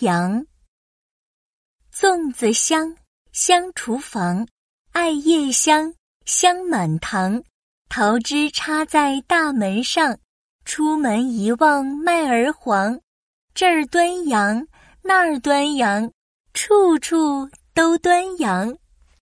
阳。粽子香，香厨房；艾叶香，香满堂。桃枝插在大门上，出门一望麦儿黄。这儿端阳，那儿端阳，处处都端阳。